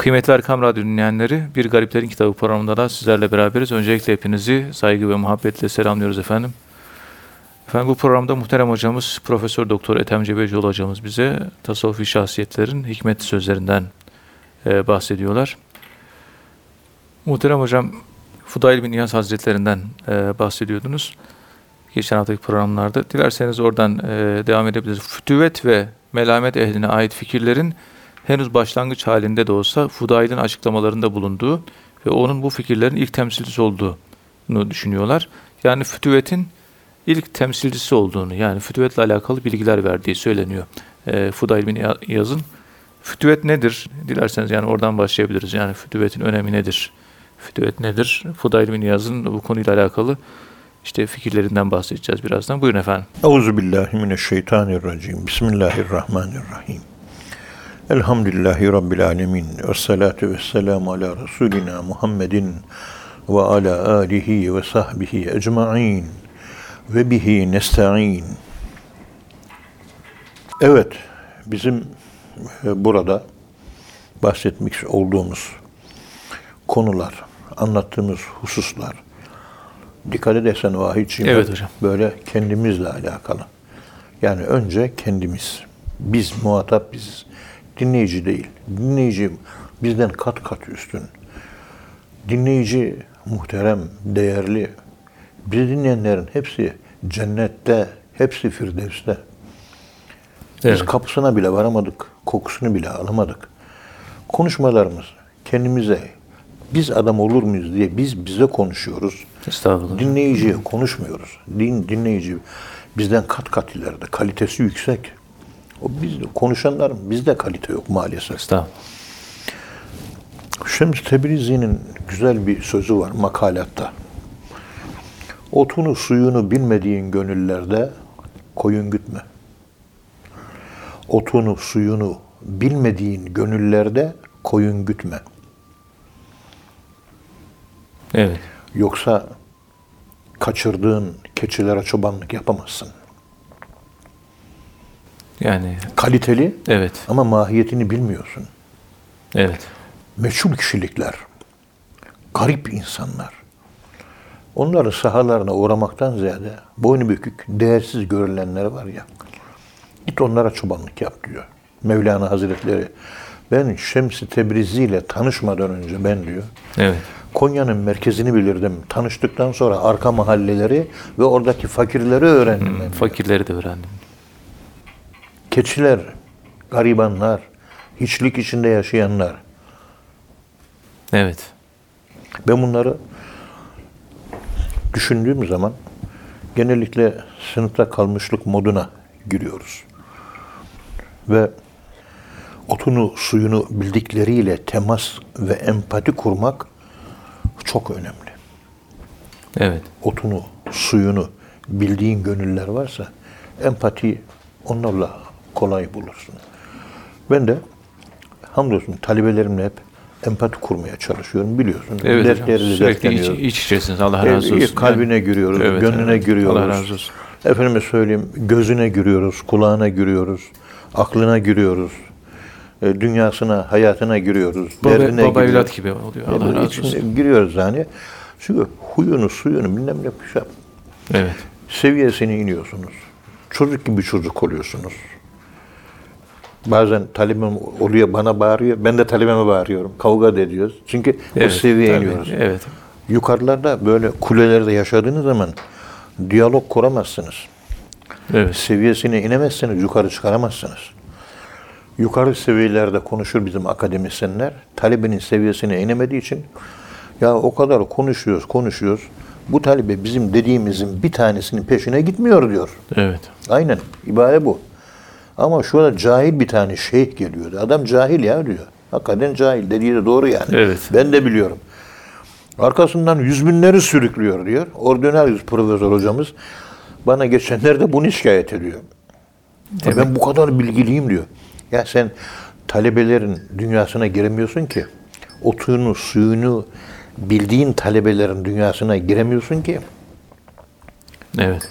Kıymetli Erkam Radyo dinleyenleri, Bir Gariplerin Kitabı programında da sizlerle beraberiz. Öncelikle hepinizi saygı ve muhabbetle selamlıyoruz efendim. Efendim bu programda muhterem hocamız Profesör Doktor Ethem Cebecioğlu hocamız bize tasavvufi şahsiyetlerin hikmet sözlerinden e, bahsediyorlar. Muhterem hocam Fudayl bin İyaz Hazretlerinden e, bahsediyordunuz. Geçen haftaki programlarda. Dilerseniz oradan e, devam edebiliriz. Fütüvet ve melamet ehline ait fikirlerin henüz başlangıç halinde de olsa Fudail'in açıklamalarında bulunduğu ve onun bu fikirlerin ilk temsilcisi olduğunu düşünüyorlar. Yani fütüvetin ilk temsilcisi olduğunu yani fütüvetle alakalı bilgiler verdiği söyleniyor. E, Fudail bin İyaz'ın. Fütüvet nedir? Dilerseniz yani oradan başlayabiliriz. Yani fütüvetin önemi nedir? Fütüvet nedir? Fudail bin İyaz'ın bu konuyla alakalı işte fikirlerinden bahsedeceğiz birazdan. Buyurun efendim. Euzubillahimineşşeytanirracim. Bismillahirrahmanirrahim. Elhamdülillahi Rabbil alemin. Ve salatu ve selamu ala Resulina Muhammedin ve ala alihi ve sahbihi ecma'in ve bihi nesta'in. Evet, bizim e, burada bahsetmek olduğumuz konular, anlattığımız hususlar, dikkat edersen vahidciğim evet, hocam. böyle kendimizle alakalı. Yani önce kendimiz. Biz muhatap biziz. Dinleyici değil. Dinleyici bizden kat kat üstün. Dinleyici muhterem, değerli. Bizi dinleyenlerin hepsi cennette, hepsi firdevste. Evet. Biz kapısına bile varamadık, kokusunu bile alamadık. Konuşmalarımız kendimize, biz adam olur muyuz diye biz bize konuşuyoruz. Estağfurullah. Dinleyiciye konuşmuyoruz. Din, dinleyici bizden kat kat ileride, kalitesi yüksek. O biz konuşanlar bizde kalite yok maalesef. Estağfurullah. Şems Tebrizi'nin güzel bir sözü var makalatta. Otunu suyunu bilmediğin gönüllerde koyun gütme. Otunu suyunu bilmediğin gönüllerde koyun gütme. Evet. Yoksa kaçırdığın keçilere çobanlık yapamazsın. Yani kaliteli evet. ama mahiyetini bilmiyorsun. Evet. Meçhul kişilikler, garip insanlar. Onların sahalarına uğramaktan ziyade boynu bükük, değersiz görülenler var ya. Git onlara çobanlık yap diyor. Mevlana Hazretleri. Ben Şems-i Tebrizi ile tanışmadan önce ben diyor. Evet. Konya'nın merkezini bilirdim. Tanıştıktan sonra arka mahalleleri ve oradaki fakirleri öğrendim. Hmm, fakirleri de öğrendim. Keçiler, garibanlar, hiçlik içinde yaşayanlar. Evet. Ben bunları düşündüğüm zaman genellikle sınıfta kalmışlık moduna giriyoruz. Ve otunu, suyunu bildikleriyle temas ve empati kurmak çok önemli. Evet. Otunu, suyunu bildiğin gönüller varsa empati onlarla kolay bulursun. Ben de hamdolsun talebelerimle hep empati kurmaya çalışıyorum biliyorsun. Evet Dertleri Sürekli iç, iç içesiniz. Allah razı olsun. Kalbine yani, giriyoruz, evet, gönlüne evet. giriyoruz. Allah razı olsun. Efendime söyleyeyim, gözüne giriyoruz, kulağına giriyoruz, aklına giriyoruz. E, dünyasına, hayatına giriyoruz. Baba, derdine baba giriyoruz. evlat gibi oluyor. Allah razı olsun. Giriyoruz yani. Çünkü huyunu, suyunu bilmem ne şey. Evet. Seviyesine iniyorsunuz. Çocuk gibi çocuk oluyorsunuz. Bazen talebem oluyor bana bağırıyor. Ben de talebeme bağırıyorum. Kavga da ediyoruz. Çünkü evet, o seviyeye tabii, iniyoruz. Evet. Yukarılarda böyle kulelerde yaşadığınız zaman diyalog kuramazsınız. Evet. Seviyesine inemezseniz yukarı çıkaramazsınız. Yukarı seviyelerde konuşur bizim akademisyenler. Talebenin seviyesine inemediği için ya o kadar konuşuyoruz, konuşuyoruz. Bu talebe bizim dediğimizin bir tanesinin peşine gitmiyor diyor. Evet. Aynen. İbare bu. Ama şurada cahil bir tane şeyh geliyordu. Adam cahil ya diyor. Hakikaten cahil. Dediği de doğru yani. Evet. Ben de biliyorum. Arkasından yüz binleri sürüklüyor diyor. Ordinarius profesör hocamız bana geçenlerde bunu şikayet ediyor. Evet. Ben bu kadar bilgiliyim diyor. Ya sen talebelerin dünyasına giremiyorsun ki. Otunu, suyunu bildiğin talebelerin dünyasına giremiyorsun ki. Evet.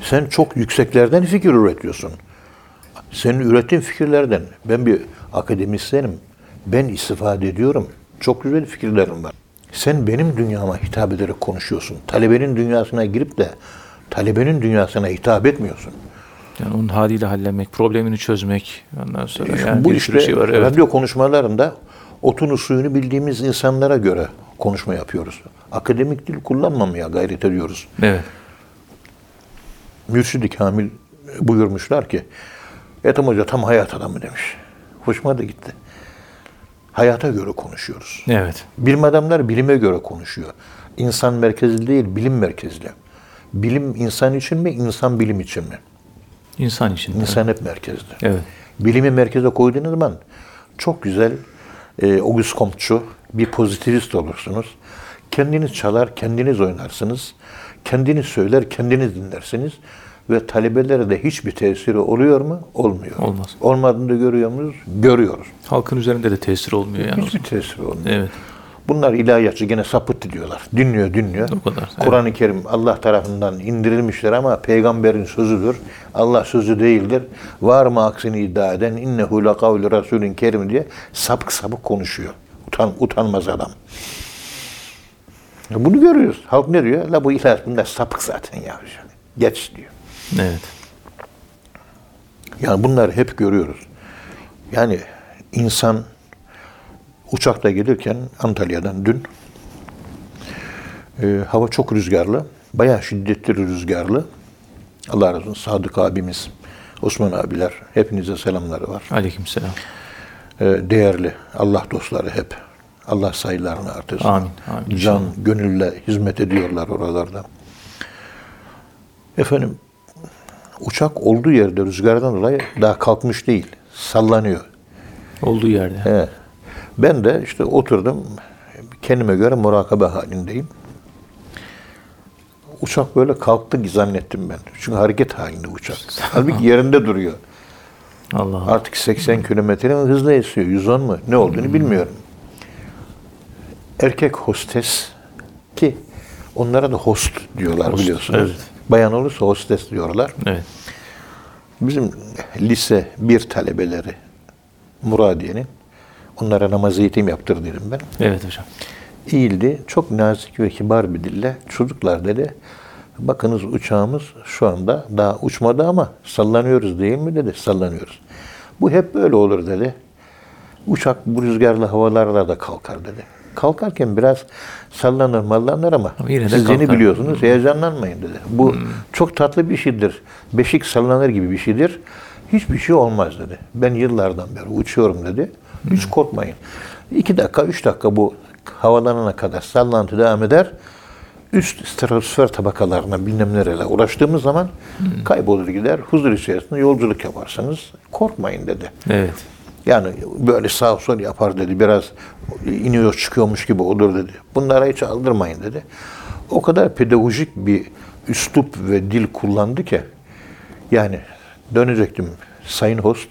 Sen çok yükseklerden fikir üretiyorsun. Senin ürettiğin fikirlerden, ben bir akademisyenim, Ben istifade ediyorum. Çok güzel fikirlerim var. Sen benim dünyama hitap ederek konuşuyorsun. Talebenin dünyasına girip de talebenin dünyasına hitap etmiyorsun. Yani onun haliyle hallenmek, problemini çözmek. Ondan sonra yani Bu işte şey var. Evet. radyo konuşmalarında otunu suyunu bildiğimiz insanlara göre konuşma yapıyoruz. Akademik dil kullanmamaya gayret ediyoruz. Evet. Mürşid-i Kamil buyurmuşlar ki Ethem Hoca tam hayat adamı demiş. Hoşuma da gitti. Hayata göre konuşuyoruz. Evet. Bilim adamlar bilime göre konuşuyor. İnsan merkezli değil, bilim merkezli. Bilim insan için mi, insan bilim için mi? İnsan için. İnsan hep merkezli. Evet. Bilimi merkeze koyduğunuz zaman çok güzel e, Auguste Comte'cu bir pozitivist olursunuz. Kendiniz çalar, kendiniz oynarsınız. Kendiniz söyler, kendiniz dinlersiniz. Ve talebelere de hiçbir tesiri oluyor mu? Olmuyor. Olmaz. Olmadığını da görüyor muyuz? Görüyoruz. Halkın üzerinde de tesir olmuyor yani. Hiçbir tesiri olmuyor. Evet. Bunlar ilahiyatçı gene sapıttı diyorlar. Dinliyor, dinliyor. O kadar, evet. Kur'an-ı Kerim Allah tarafından indirilmiştir ama peygamberin sözüdür. Allah sözü değildir. Var mı aksini iddia eden innehu la kavlu rasulün kerim diye sapık sapık konuşuyor. Utan, utanmaz adam. Ya Bunu görüyoruz. Halk ne diyor? La bu ilah bunlar sapık zaten ya. Geç diyor. Evet. Yani bunları hep görüyoruz. Yani insan uçakla gelirken Antalya'dan dün e, hava çok rüzgarlı. Bayağı şiddetli rüzgarlı. Allah razı olsun. Sadık abimiz, Osman abiler hepinize selamları var. Aleykümselam. E, değerli Allah dostları hep. Allah sayılarını artırsın. Amin, amin. Can, gönülle hizmet ediyorlar oralarda. Efendim uçak olduğu yerde rüzgardan dolayı daha kalkmış değil. Sallanıyor. Olduğu yerde. He. Ben de işte oturdum. Kendime göre murakabe halindeyim. Uçak böyle kalktı zannettim ben. Çünkü hareket halinde uçak. Halbuki yerinde duruyor. Allah Allah. Artık 80 kilometre mi hızla esiyor? 110 mu? Ne olduğunu bilmiyorum. Erkek hostes ki onlara da host diyorlar Host, biliyorsunuz. evet. Bayan olursa hostes diyorlar. Evet. Bizim lise bir talebeleri Muradiye'nin onlara namaz eğitim yaptırdıydım ben. Evet hocam. Eğildi. Çok nazik ve kibar bir dille çocuklar dedi. Bakınız uçağımız şu anda daha uçmadı ama sallanıyoruz değil mi dedi. Sallanıyoruz. Bu hep böyle olur dedi. Uçak bu rüzgarlı havalarla da kalkar dedi. Kalkarken biraz sallanır mallanır ama yine siz yeni biliyorsunuz heyecanlanmayın dedi. Bu çok tatlı bir şeydir. Beşik sallanır gibi bir şeydir. Hiçbir şey olmaz dedi. Ben yıllardan beri uçuyorum dedi. Hiç korkmayın. İki dakika, üç dakika bu havalanana kadar sallantı devam eder. Üst stratosfer tabakalarına bilmem nereye uğraştığımız zaman kaybolur gider. Huzur içerisinde yolculuk yaparsanız korkmayın dedi. Evet. Yani böyle sağ sol yapar dedi. Biraz iniyor çıkıyormuş gibi olur dedi. Bunlara hiç aldırmayın dedi. O kadar pedagojik bir üslup ve dil kullandı ki yani dönecektim sayın host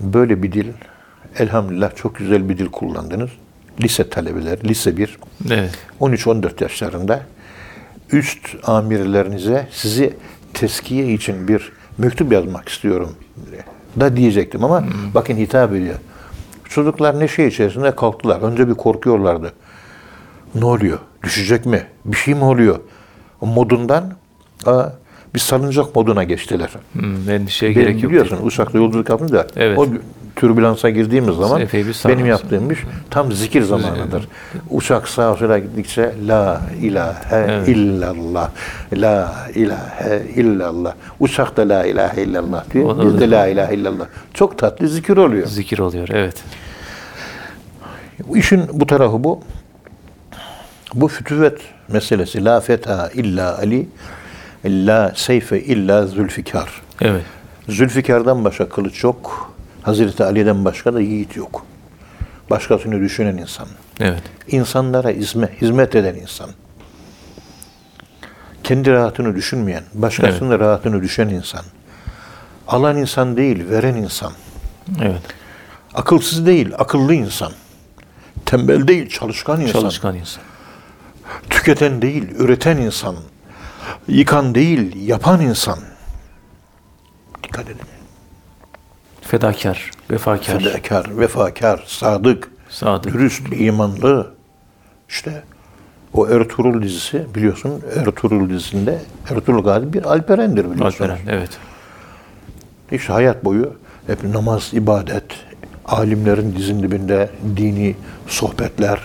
böyle bir dil elhamdülillah çok güzel bir dil kullandınız. Lise talebeleri, lise 1, Evet. 13-14 yaşlarında üst amirlerinize sizi teskiye için bir mektup yazmak istiyorum da diyecektim ama bakın hitap ediyor. Çocuklar neşe içerisinde kalktılar. Önce bir korkuyorlardı. Ne oluyor? Düşecek mi? Bir şey mi oluyor? O modundan aa, bir salıncak moduna geçtiler. Hmm, endişeye Benim gerek yok. biliyorsun uçakla yolculuk yapınca Evet. o türbülansa girdiğimiz zaman benim yaptığım iş tam zikir zamanıdır. Uçak sağa sola gittikçe la ilahe Evet. illallah la ilahe illallah uçak da la ilahe illallah diyor. Biz de la ilahe illallah. Çok tatlı zikir oluyor. Zikir oluyor. Evet. İşin bu tarafı bu. Bu fütüvet meselesi la fetha illa Ali la seyfe illa zülfikar. Evet. Zülfikar'dan başka kılıç yok. Hazreti Ali'den başka da yiğit yok. Başkasını düşünen insan. Evet. İnsanlara hizmet, hizmet eden insan. Kendi rahatını düşünmeyen, başkasının rahatını düşen insan. Alan insan değil, veren insan. Evet. Akılsız değil, akıllı insan. Tembel değil, çalışkan insan. Çalışkan insan. Tüketen değil, üreten insan. Yıkan değil, yapan insan. Dikkat edin. Fedakar, vefakar, fedakar, vefakar, sadık, sadık. dürüst, imanlı. İşte o Ertuğrul dizisi biliyorsun Ertuğrul dizisinde Ertuğrul Gazi bir Alperen'dir biliyorsun. Alperen, evet. İşte hayat boyu hep namaz, ibadet, alimlerin dizin dibinde dini sohbetler,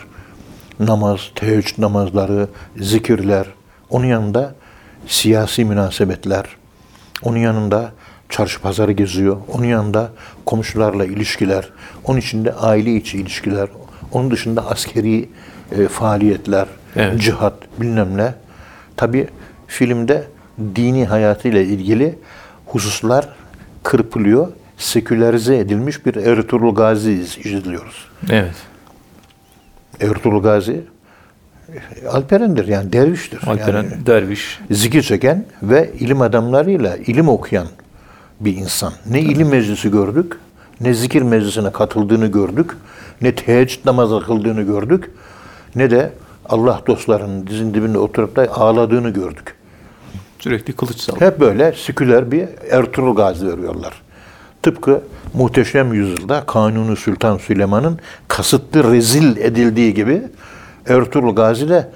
namaz, teheccüd namazları, zikirler. Onun yanında siyasi münasebetler. Onun yanında çarşı pazarı geziyor. Onun yanında komşularla ilişkiler. Onun içinde aile içi ilişkiler. Onun dışında askeri e, faaliyetler, Evet. cihat bilmem ne. Tabi filmde dini hayatıyla ilgili hususlar kırpılıyor. Sekülerize edilmiş bir Ertuğrul Gazi iz- izliyoruz. Evet. Ertuğrul Gazi Alperen'dir yani derviştir. Alperen, Yani derviş. zikir çeken ve ilim adamlarıyla ilim okuyan bir insan. Ne ilim meclisi gördük, ne zikir meclisine katıldığını gördük, ne teheccüd namazı kıldığını gördük, ne de Allah dostlarının dizin dibinde oturup da ağladığını gördük. Sürekli kılıç sal. Hep böyle seküler bir Ertuğrul Gazi veriyorlar. Tıpkı Muhteşem Yüzyılda Kanuni Sultan Süleyman'ın kasıtlı rezil edildiği gibi Ertuğrul Gazi de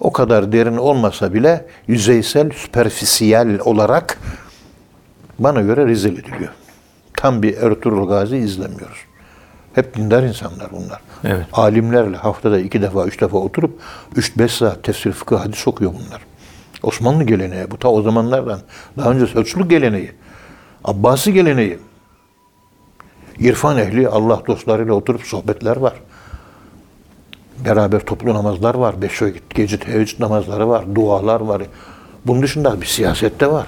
o kadar derin olmasa bile yüzeysel, süperfisiyel olarak bana göre rezil ediliyor. Tam bir Ertuğrul Gazi izlemiyoruz. Hep dindar insanlar bunlar. Evet. Alimlerle haftada iki defa, üç defa oturup üç beş saat tefsir, fıkıh, hadis okuyor bunlar. Osmanlı geleneği bu ta o zamanlardan. Daha önce Selçuklu geleneği. Abbasi geleneği. İrfan ehli Allah dostlarıyla oturup sohbetler var. Beraber toplu namazlar var. Beş vakit gece teheccüd namazları var. Dualar var. Bunun dışında bir siyasette var.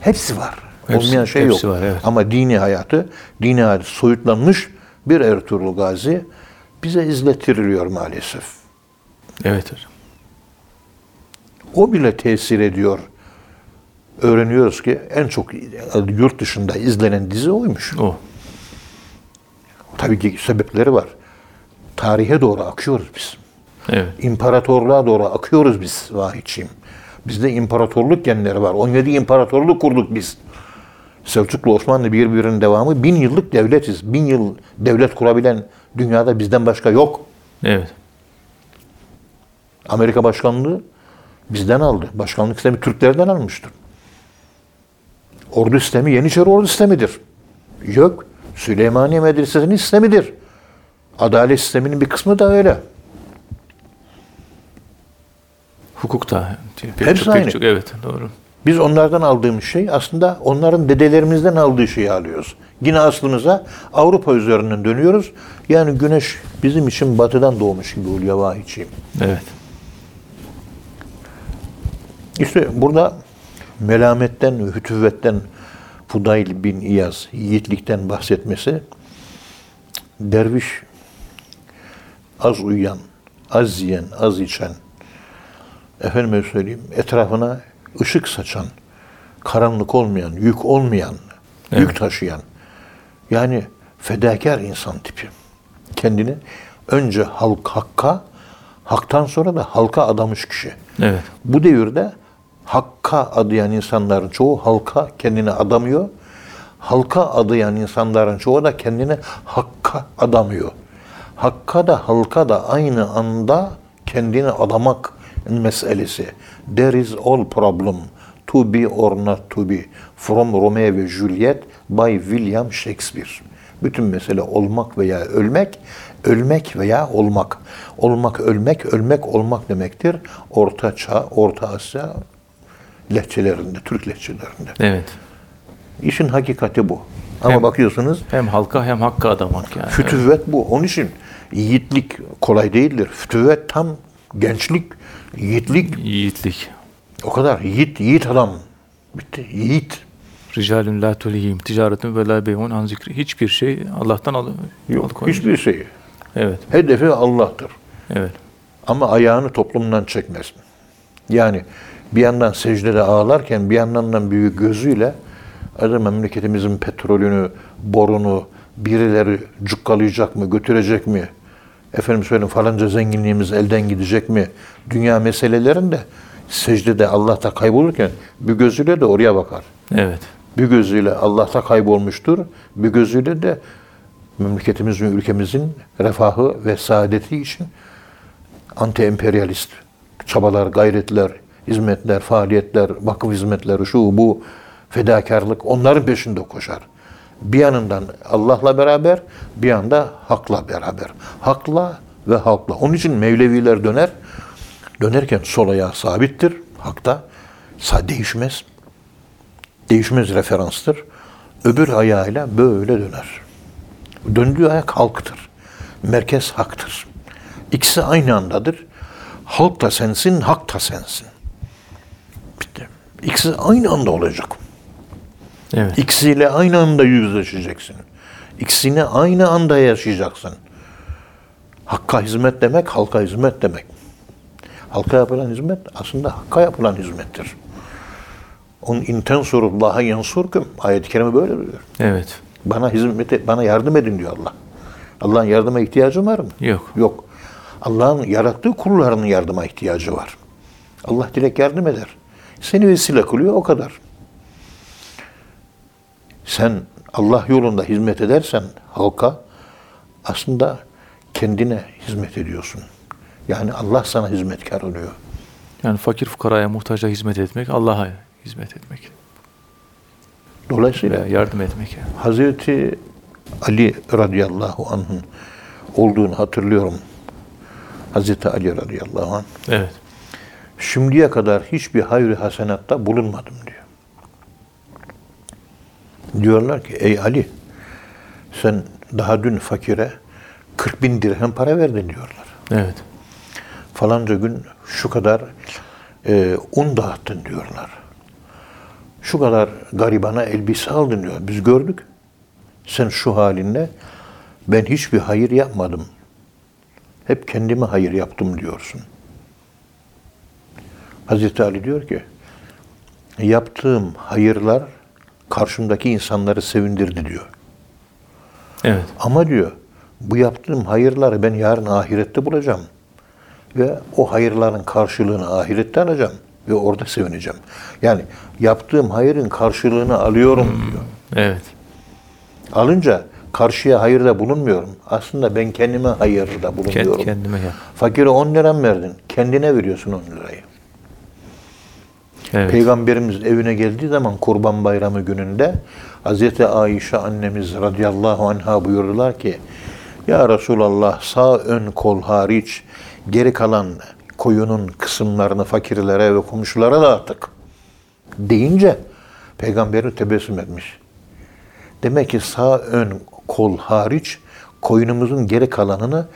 Hepsi var. Hepsi- Olmayan şey yok. var, evet. Ama dini hayatı, dini hayatı soyutlanmış bir Ertuğrul Gazi bize izlettiriliyor maalesef. Evet hocam. O bile tesir ediyor. Öğreniyoruz ki en çok yurt dışında izlenen dizi oymuş. O. Tabii ki sebepleri var. Tarihe doğru akıyoruz biz. Evet. İmparatorluğa doğru akıyoruz biz vahiyçiyim. Bizde imparatorluk genleri var. 17 imparatorluk kurduk biz. Selçuklu Osmanlı birbirinin devamı. Bin yıllık devletiz. Bin yıl devlet kurabilen dünyada bizden başka yok. Evet. Amerika başkanlığı bizden aldı. Başkanlık sistemi Türklerden almıştır. Ordu sistemi Yeniçeri ordu sistemidir. Yok. Süleymaniye Medresesi'nin sistemidir. Adalet sisteminin bir kısmı da öyle. Hukuk da. Pek Hepsi çok, pek aynı. çok, evet doğru. Biz onlardan aldığımız şey aslında onların dedelerimizden aldığı şeyi alıyoruz. Yine aslımıza Avrupa üzerinden dönüyoruz. Yani güneş bizim için batıdan doğmuş gibi oluyor vahiyçiyim. Evet. İşte burada melametten, hütüvvetten Fudayl bin İyaz, yiğitlikten bahsetmesi derviş az uyuyan, az yiyen, az içen, efendime söyleyeyim etrafına ışık saçan, karanlık olmayan, yük olmayan, yük taşıyan, yani fedakar insan tipi. Kendini önce halk hakka, haktan sonra da halka adamış kişi. Evet. Bu devirde hakka adayan insanların çoğu halka kendini adamıyor. Halka adayan insanların çoğu da kendini hakka adamıyor. Hakka da halka da aynı anda kendini adamak meselesi. There is all problem to be or not to be from Romeo ve Juliet by William Shakespeare. Bütün mesele olmak veya ölmek, ölmek veya olmak. Olmak, ölmek, ölmek, olmak demektir. Orta Çağ, Orta Asya lehçelerinde, Türk lehçelerinde. Evet. İşin hakikati bu. Ama Hem- bakıyorsunuz Hem halka hem hakka adamak yani. fütüvvet bu. Onun için yiğitlik kolay değildir. Fütüvvet tam gençlik, yiğitlik Yiğitlik. o kadar. Yiğit, yiğit adam. Bitti. Yiğit. Ricalun la tulihim ticaretun ve la bey'un an zikri. Hiçbir şey Allah'tan al Yok. Hiçbir şey. Evet. Hedefi Allah'tır. Evet. Ama ayağını toplumdan çekmez. Yani bir yandan secdede ağlarken bir yandan da büyük gözüyle acaba memleketimizin petrolünü, borunu birileri cukkalayacak mı, götürecek mi? Efendim söyleyeyim falanca zenginliğimiz elden gidecek mi? Dünya meselelerinde secdede Allah'ta kaybolurken bir gözüyle de oraya bakar. Evet. Bir gözüyle Allah'ta kaybolmuştur. Bir gözüyle de memleketimizin, ülkemizin refahı ve saadeti için anti-emperyalist çabalar, gayretler, hizmetler, faaliyetler, vakıf hizmetleri, şu bu, fedakarlık onların peşinde koşar. Bir yanından Allah'la beraber, bir yanda hakla beraber. Hakla ve halkla. Onun için Mevleviler döner. Dönerken sol ayağı sabittir. Hakta. Sa değişmez. Değişmez referanstır. Öbür ayağıyla böyle döner. Döndüğü ayak halktır. Merkez haktır. İkisi aynı andadır. Halk da sensin, hak da sensin. Bitti. İkisi aynı anda olacak. Evet. İkisiyle aynı anda yüzleşeceksin. İkisini aynı anda yaşayacaksın. Hakka hizmet demek, halka hizmet demek. Halka yapılan hizmet aslında hakka yapılan hizmettir. Onun intensurullaha yansurkum. Ayet-i kerime böyle diyor. Evet. Bana hizmet et, bana yardım edin diyor Allah. Allah'ın yardıma ihtiyacı var mı? Yok. Yok. Allah'ın yarattığı kullarının yardıma ihtiyacı var. Allah direkt yardım eder. Seni vesile kılıyor o kadar. Sen Allah yolunda hizmet edersen halka aslında kendine hizmet ediyorsun. Yani Allah sana hizmetkar oluyor. Yani fakir fukaraya, muhtaca hizmet etmek, Allah'a hizmet etmek. Dolayısıyla Veya yardım etmek. yani. Hazreti Ali radıyallahu anh'ın olduğunu hatırlıyorum. Hazreti Ali radıyallahu anh. Evet. Şimdiye kadar hiçbir hayır hasenatta bulunmadım diyor. Diyorlar ki ey Ali sen daha dün fakire 40 bin dirhem para verdin diyorlar. Evet. Falanca gün şu kadar e, un dağıttın diyorlar. Şu kadar garibana elbise aldın diyor. Biz gördük. Sen şu halinle ben hiçbir hayır yapmadım. Hep kendime hayır yaptım diyorsun. Hazreti Ali diyor ki yaptığım hayırlar karşımdaki insanları sevindirdi diyor. Evet. Ama diyor bu yaptığım hayırları ben yarın ahirette bulacağım. Ve o hayırların karşılığını ahirette alacağım. Ve orada sevineceğim. Yani yaptığım hayırın karşılığını alıyorum diyor. Evet. Alınca karşıya hayırda bulunmuyorum. Aslında ben kendime hayırda bulunuyorum. Kendi kendime gel. Fakire 10 liram verdin. Kendine veriyorsun 10 lirayı. Evet. Peygamberimiz evine geldiği zaman Kurban Bayramı gününde Hazreti Ayşe annemiz radıyallahu anha buyurdular ki Ya Resulallah sağ ön kol hariç geri kalan koyunun kısımlarını fakirlere ve komşulara dağıttık. Deyince Peygamberin tebessüm etmiş. Demek ki sağ ön kol hariç koyunumuzun geri kalanını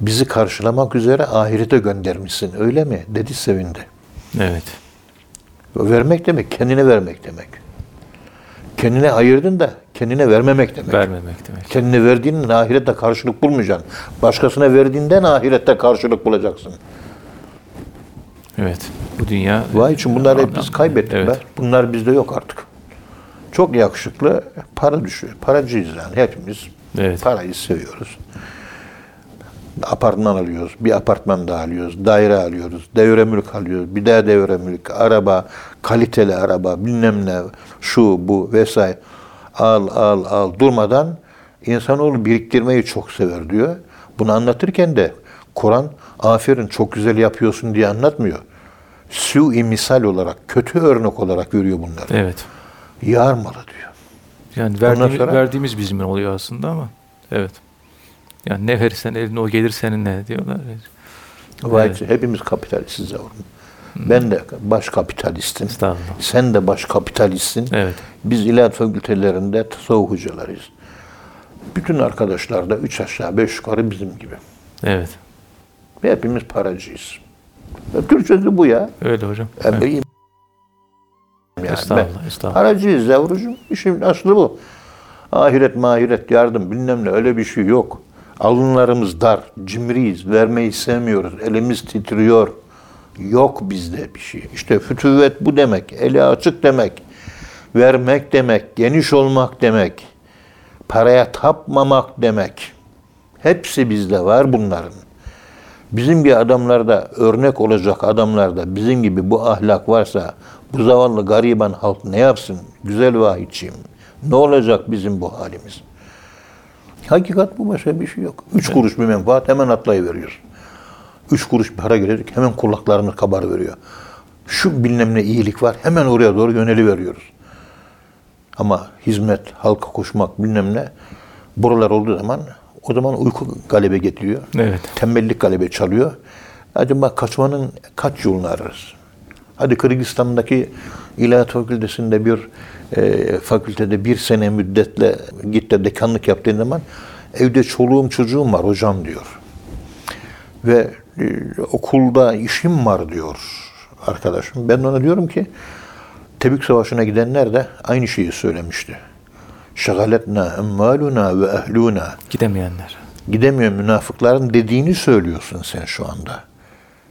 bizi karşılamak üzere ahirete göndermişsin öyle mi? Dedi sevindi. Evet. Vermek demek, kendine vermek demek. Kendine ayırdın da kendine vermemek demek. Vermemek demek. Kendine verdiğinin ahirette karşılık bulmayacaksın. Başkasına verdiğinden ahirette karşılık bulacaksın. Evet. Bu dünya Vay için bunları hep biz kaybettik Evet. be. Bunlar bizde yok artık. Çok yakışıklı para düşüyor. Paracıyız yani hepimiz. Evet. Parayı seviyoruz. Apartman alıyoruz, bir apartman daha alıyoruz, daire alıyoruz, devre mülk alıyoruz, bir daha devre mülk, araba, kaliteli araba, bilmem ne, şu bu vesaire. Al al al durmadan insanoğlu biriktirmeyi çok sever diyor. Bunu anlatırken de Kur'an aferin çok güzel yapıyorsun diye anlatmıyor. Sui misal olarak, kötü örnek olarak görüyor bunları. Evet. Yağar malı diyor. Yani verdiğimiz, sonra- verdiğimiz bizim oluyor aslında ama evet. Yani ne verirsen eline o gelir seninle diyorlar. Vay Evet. hepimiz kapitalistiz yavrum. Ben de baş kapitalistim. Sen de baş kapitalistsin. Evet. Biz ilahiyat fakültelerinde tasavvuf hocalarıyız. Bütün arkadaşlar da üç aşağı beş yukarı bizim gibi. Evet. Ve hepimiz paracıyız. Ya Türkçesi bu ya. Öyle hocam. Ya Evet. Yani Estağfurullah, ben- estağfurullah. Paracıyız yavrucuğum. İşin aslı bu. Ahiret mahiret yardım bilmem ne öyle bir şey yok. Alınlarımız dar, cimriyiz, vermeyi sevmiyoruz, elimiz titriyor. Yok bizde bir şey. İşte fütüvvet bu demek, eli açık demek, vermek demek, geniş olmak demek, paraya tapmamak demek. Hepsi bizde var bunların. Bizim gibi adamlarda, örnek olacak adamlarda bizim gibi bu ahlak varsa bu zavallı gariban halk ne yapsın? Güzel vahidçiyim. Ne olacak bizim bu halimiz? Hakikat bu başka bir şey yok. Üç kuruş bir menfaat hemen atlayıveriyoruz. Üç kuruş para gelecek hemen kulaklarını kabar veriyor. Şu bilmem ne iyilik var hemen oraya doğru yöneli veriyoruz. Ama hizmet, halka koşmak bilmem ne buralar olduğu zaman o zaman uyku galebe getiriyor. Evet. Tembellik galebe çalıyor. Acaba kaçmanın kaç yolunu ararız? Hadi Kırgızistan'daki İlahiyat Fakültesi'nde bir e, fakültede bir sene müddetle git de dekanlık yaptığın zaman evde çoluğum çocuğum var hocam diyor. Ve e, okulda işim var diyor arkadaşım. Ben ona diyorum ki Tebük Savaşı'na gidenler de aynı şeyi söylemişti. Şagaletna emmaluna ve ehluna. Gidemeyenler. Gidemiyor münafıkların dediğini söylüyorsun sen şu anda.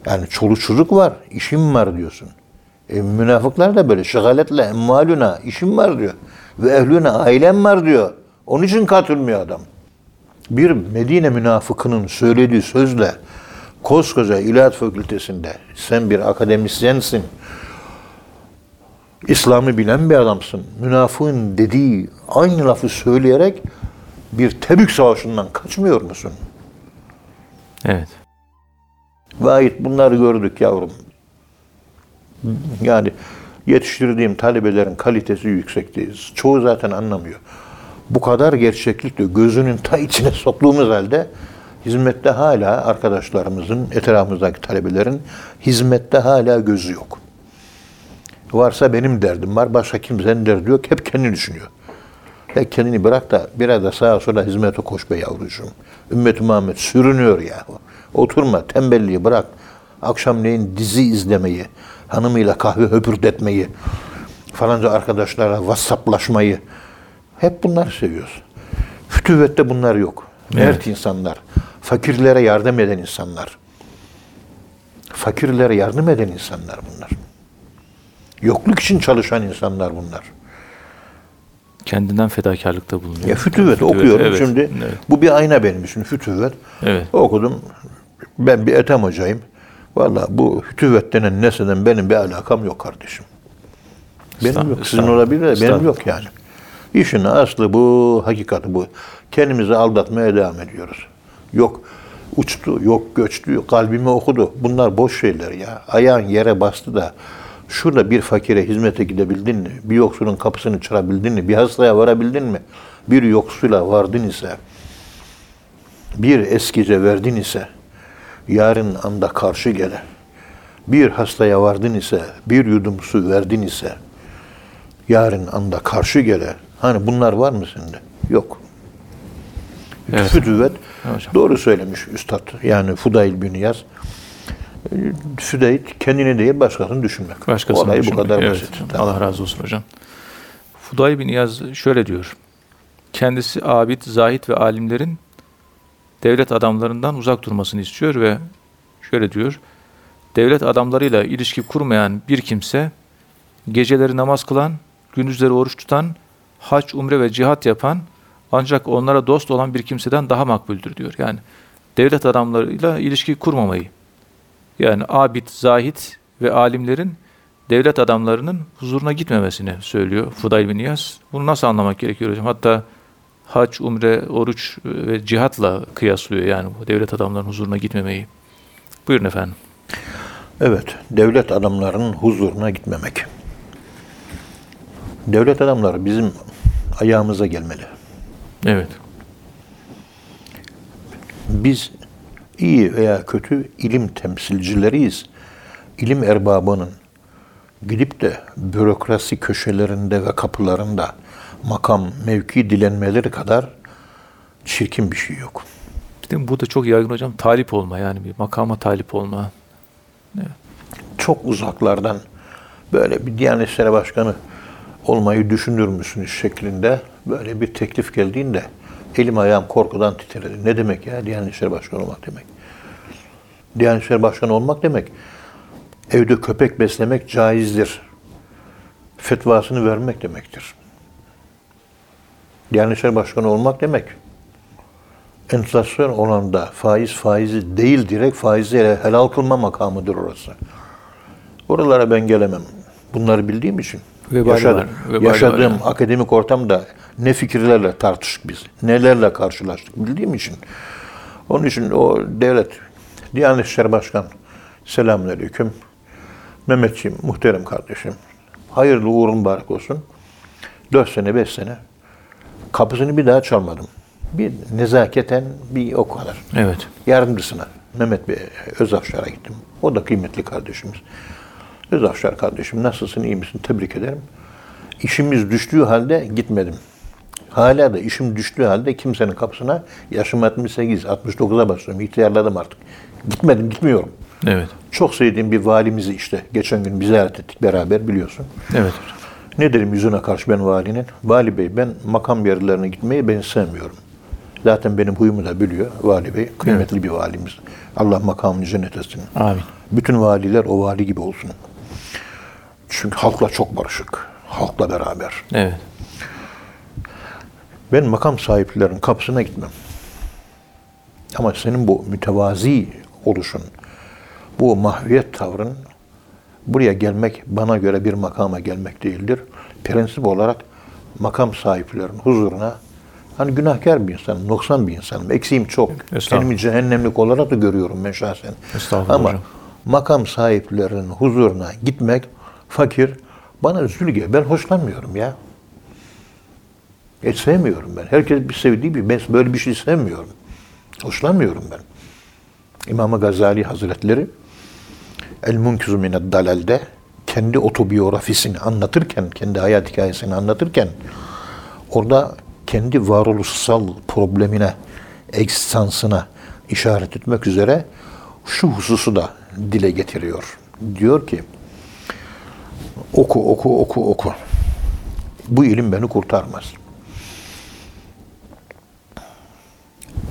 Yani çoluk çocuk var, işim var diyorsun. E, münafıklar da böyle şagaletle emmaluna işim var diyor. Ve ehluna ailem var diyor. Onun için katılmıyor adam. Bir Medine münafıkının söylediği sözle koskoca İlahiyat Fakültesinde sen bir akademisyensin. İslam'ı bilen bir adamsın. Münafığın dediği aynı lafı söyleyerek bir Tebük Savaşı'ndan kaçmıyor musun? Evet. Vahit bunları gördük yavrum. Yani yetiştirdiğim talebelerin kalitesi yüksekteyiz. Çoğu zaten anlamıyor. Bu kadar gerçeklikle gözünün ta içine soktuğumuz halde hizmette hala arkadaşlarımızın, etrafımızdaki talebelerin hizmette hala gözü yok. Varsa benim derdim var, başka kimsenin derdi yok. Hep kendini düşünüyor. Ya kendini bırak da biraz da sağa sola hizmete koş be yavrucuğum. Ümmet-i Muhammed sürünüyor ya. Oturma, tembelliği bırak. Akşamleyin dizi izlemeyi, hanımıyla kahve höpürdetmeyi, falanca arkadaşlara whatsapplaşmayı. Hep bunları seviyoruz. Fütüvette bunlar yok. Mert insanlar, fakirlere yardım eden insanlar. Fakirlere yardım eden insanlar bunlar. Yokluk için çalışan insanlar bunlar. Kendinden fedakarlıkta bulunuyor. Ya fütüvet Fütüvet, okuyorum evet, şimdi. Evet. Bu bir ayna benim için fütüvet. Evet. Okudum. Ben bir etem hocayım. Valla bu fütüvet denen nesneden benim bir alakam yok kardeşim. Benim Estağfurullah, yok. Sizin olabilir de benim yok yani. İşin aslı bu, hakikati bu. Kendimizi aldatmaya devam ediyoruz. Yok uçtu, yok göçtü, kalbimi okudu. Bunlar boş şeyler ya. Ayağın yere bastı da şurada bir fakire hizmete gidebildin mi? Bir yoksulun kapısını çırabildin mi? Bir hastaya varabildin mi? Bir yoksula vardın ise, bir eskice verdin ise, yarın anda karşı gele. Bir hastaya vardın ise, bir yudum su verdin ise, yarın anda karşı gele. Hani bunlar var mı sende? Yok. Evet. Fütüvet Evet doğru söylemiş üstad. Yani Fudayl bin Yaz. Füdeyt kendini değil başkasını düşünmek. Başkasını Olay bu düşünmek. kadar Evet, basit. Tamam. Allah razı olsun hocam. Fuday bin İyaz şöyle diyor. Kendisi abid, zahit ve alimlerin devlet adamlarından uzak durmasını istiyor ve şöyle diyor. Devlet adamlarıyla ilişki kurmayan bir kimse geceleri namaz kılan, gündüzleri oruç tutan, hac, umre ve cihat yapan ancak onlara dost olan bir kimseden daha makbuldür diyor. Yani devlet adamlarıyla ilişki kurmamayı. Yani abid, zahit ve alimlerin devlet adamlarının huzuruna gitmemesini söylüyor Fudayl bin İyaz. Bunu nasıl anlamak gerekiyor hocam? Hatta hac, umre, oruç ve cihatla kıyaslıyor yani bu devlet adamlarının huzuruna gitmemeyi. Buyurun efendim. Evet, devlet adamlarının huzuruna gitmemek. Devlet adamları bizim ayağımıza gelmeli. Evet. Biz iyi veya kötü ilim temsilcileriyiz. İlim erbabının gidip de bürokrasi köşelerinde ve kapılarında makam, mevki dilenmeleri kadar çirkin bir şey yok. Bir de bu da çok yaygın hocam. Talip olma yani bir makama talip olma. çok uzaklardan böyle bir Diyanet İşleri Başkanı olmayı düşünür müsünüz şeklinde böyle bir teklif geldiğinde elim ayağım korkudan titredi. Ne demek ya Diyanet İşleri Başkanı olmak demek? Diyanet İşleri Başkanı olmak demek evde köpek beslemek caizdir. Fetvasını vermek demektir. Diyanet İşleri Başkanı olmak demek enflasyon olanında faiz faizi değil direkt faizi helal kılma makamıdır orası. Oralara ben gelemem. Bunları bildiğim için. Vebali yaşadım. vebali yaşadığım var yani. akademik ortamda ne fikirlerle tartıştık biz, nelerle karşılaştık bildiğim için. Onun için o devlet, Diyanet İşleri Başkan, selamünaleyküm. Mehmetciğim, muhterem kardeşim, hayırlı uğurlu mübarek olsun. Dört sene, beş sene kapısını bir daha çalmadım. Bir nezaketen bir o kadar. Evet. Yardımcısına Mehmet Bey Özafşar'a gittim. O da kıymetli kardeşimiz. Özafşar kardeşim nasılsın iyi misin tebrik ederim. İşimiz düştüğü halde gitmedim. Hala da işim düştüğü halde kimsenin kapısına yaşım 68, 69'a başlıyorum. İhtiyarladım artık. Gitmedim, gitmiyorum. Evet. Çok sevdiğim bir valimizi işte geçen gün bir ziyaret ettik beraber biliyorsun. Evet. Ne dedim yüzüne karşı ben valinin? Vali Bey ben makam yerlerine gitmeyi ben sevmiyorum. Zaten benim huyumu da biliyor Vali Bey. Kıymetli bir valimiz. Allah makamını cennet etsin. Amin. Bütün valiler o vali gibi olsun. Çünkü halkla çok barışık. Halkla beraber. Evet. Ben makam sahiplerinin kapısına gitmem. Ama senin bu mütevazi oluşun, bu mahviyet tavrın buraya gelmek bana göre bir makama gelmek değildir. Prensip olarak makam sahiplerinin huzuruna hani günahkar bir insanım, noksan bir insanım, eksiğim çok. Kendimi cehennemlik olarak da görüyorum ben şahsen. Ama hocam. makam sahiplerinin huzuruna gitmek fakir bana zülge. Ben hoşlanmıyorum ya. Hiç sevmiyorum ben. Herkes bir sevdiği bir, ben böyle bir şey sevmiyorum. Hoşlanmıyorum ben. İmam Gazali Hazretleri El Munkizu Mined Dalal'de kendi otobiyografisini anlatırken, kendi hayat hikayesini anlatırken orada kendi varoluşsal problemine, ekstansına işaret etmek üzere şu hususu da dile getiriyor. Diyor ki oku, oku, oku, oku. Bu ilim beni kurtarmaz.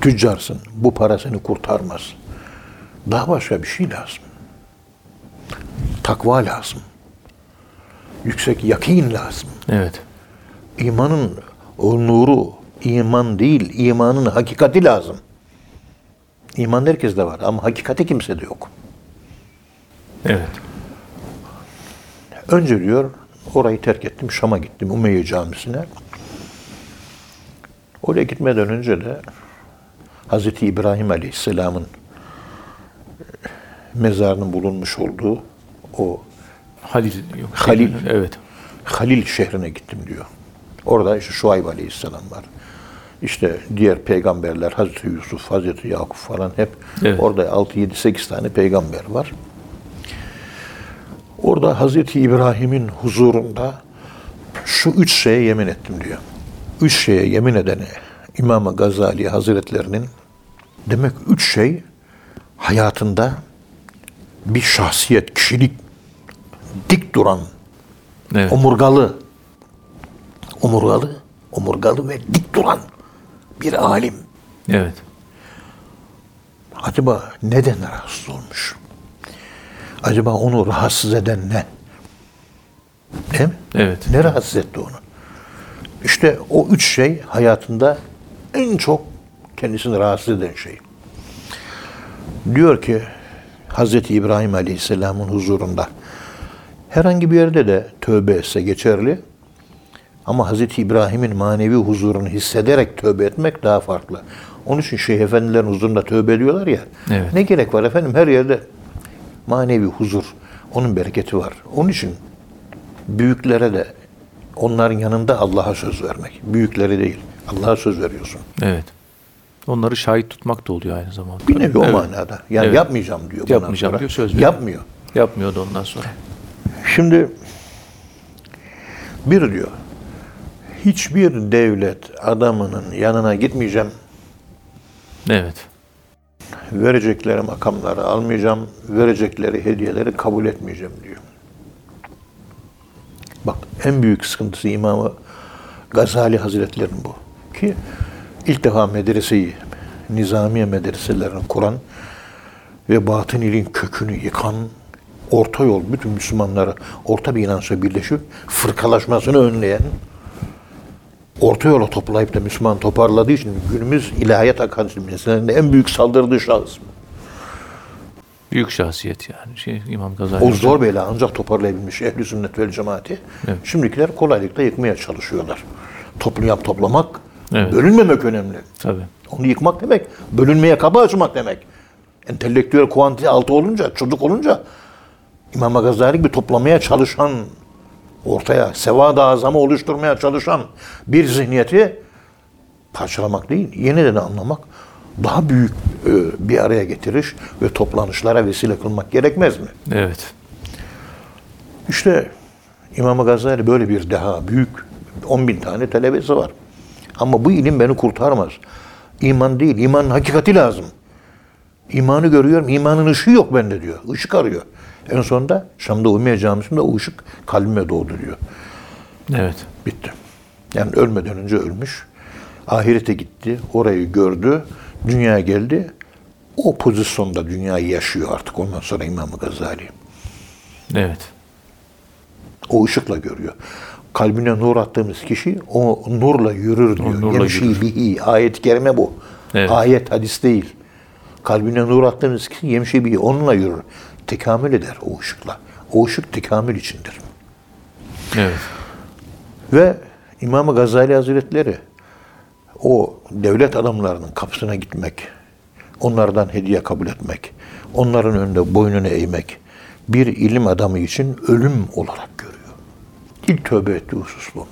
Tüccarsın. Bu para seni kurtarmaz. Daha başka bir şey lazım. Takva lazım. Yüksek yakin lazım. Evet. İmanın o nuru iman değil, imanın hakikati lazım. İman herkeste var ama hakikati kimsede yok. Evet. Önce diyor orayı terk ettim, Şam'a gittim Umeyye Camisi'ne. Oraya gitmeden önce de Hazreti İbrahim Aleyhisselam'ın mezarının bulunmuş olduğu o Halil. Yok. Halil. Evet. Halil şehrine gittim diyor. Orada işte Şuayb Aleyhisselam var. İşte diğer peygamberler Hazreti Yusuf, Hazreti Yakup falan hep Evet. orada 6 7 8 tane peygamber var. Orada Hazreti İbrahim'in huzurunda şu üç şeye yemin ettim diyor. Üç şeye yemin edene İmam Gazali Hazretlerinin demek üç şey hayatında bir şahsiyet, kişilik dik duran, Evet. omurgalı, omurgalı, omurgalı ve dik duran bir alim. Evet. Acaba neden rahatsız olmuş? Acaba onu rahatsız eden ne? Değil mi? Evet. Ne rahatsız etti onu? İşte o üç şey hayatında en çok kendisini rahatsız eden şey. Diyor ki Hazreti İbrahim Aleyhisselam'ın huzurunda herhangi bir yerde de tövbe etse geçerli. Ama Hazreti İbrahim'in manevi huzurunu hissederek tövbe etmek daha farklı. Onun için Şeyh Efendilerin huzurunda tövbe ediyorlar ya. Evet. Ne gerek var efendim? Her yerde manevi huzur, onun bereketi var. Onun için büyüklere de onların yanında Allah'a söz vermek. Büyüklere değil. Allah'a söz veriyorsun. Evet. Onları şahit tutmak da oluyor aynı zamanda. Bir nevi o Evet. manada. Yani Evet. yapmayacağım diyor. Yapmayacağım sonra. diyor, söz veriyor. Yapmıyor. Yapmıyordu ondan sonra. Şimdi bir diyor, hiçbir devlet adamının yanına gitmeyeceğim, Evet. verecekleri makamları almayacağım, verecekleri hediyeleri kabul etmeyeceğim diyor. Bak en büyük sıkıntısı İmam Gazali Hazretleri'nin bu. Ki ilk defa medreseyi, nizamiye medreselerini kuran ve batın ilin kökünü yıkan orta yol, bütün Müslümanları orta bir inançla birleşip fırkalaşmasını önleyen orta yola toplayıp da Müslüman toparladığı için günümüz ilahiyat akademisinin en büyük saldırdığı şahıs. Büyük şahsiyet yani. Şey, İmam Gazali. O zor bela ancak toparlayabilmiş ehli sünnet vel cemaati. Evet. Şimdikiler kolaylıkla yıkmaya çalışıyorlar. Toplayam toplamak, Evet. bölünmemek önemli. Tabii. Onu yıkmak demek, bölünmeye kapı açmak demek. Entelektüel kuantite altı olunca, çocuk olunca İmam Gazali gibi toplamaya çalışan, ortaya sevad-ı azamı oluşturmaya çalışan bir zihniyeti parçalamak değil, yeniden anlamak, daha büyük e, bir araya getiriş ve toplanışlara vesile kılmak gerekmez mi? Evet. İşte İmam Gazali böyle bir deha, büyük 10 bin tane talebesi var. Ama bu ilim beni kurtarmaz. İman değil, imanın hakikati lazım. İmanı görüyorum, imanın ışığı yok bende diyor. Işık arıyor. En sonunda Şam'da Umiye Camisi'nde o ışık kalbime doğdu diyor. Evet. Bitti. Yani ölmeden önce ölmüş. Ahirete gitti, orayı gördü, dünyaya geldi. O pozisyonda dünyayı yaşıyor artık ondan sonra İmam Gazali. Evet. O ışıkla görüyor. Kalbine nur attığımız kişi o nurla yürür diyor. nurla Yemşi bihi. Ayet-i kerime bu. Evet. Ayet, hadis değil. Kalbine nur attığımız kişi yemşi bihi. Onunla yürür. Tekamül eder o ışıkla. O ışık tekamül içindir. Evet. Ve İmam Gazali Hazretleri o devlet adamlarının kapısına gitmek, onlardan hediye kabul etmek, onların önünde boynunu eğmek bir ilim adamı için ölüm olarak görüyor. İlk tövbe ettiği husus bu.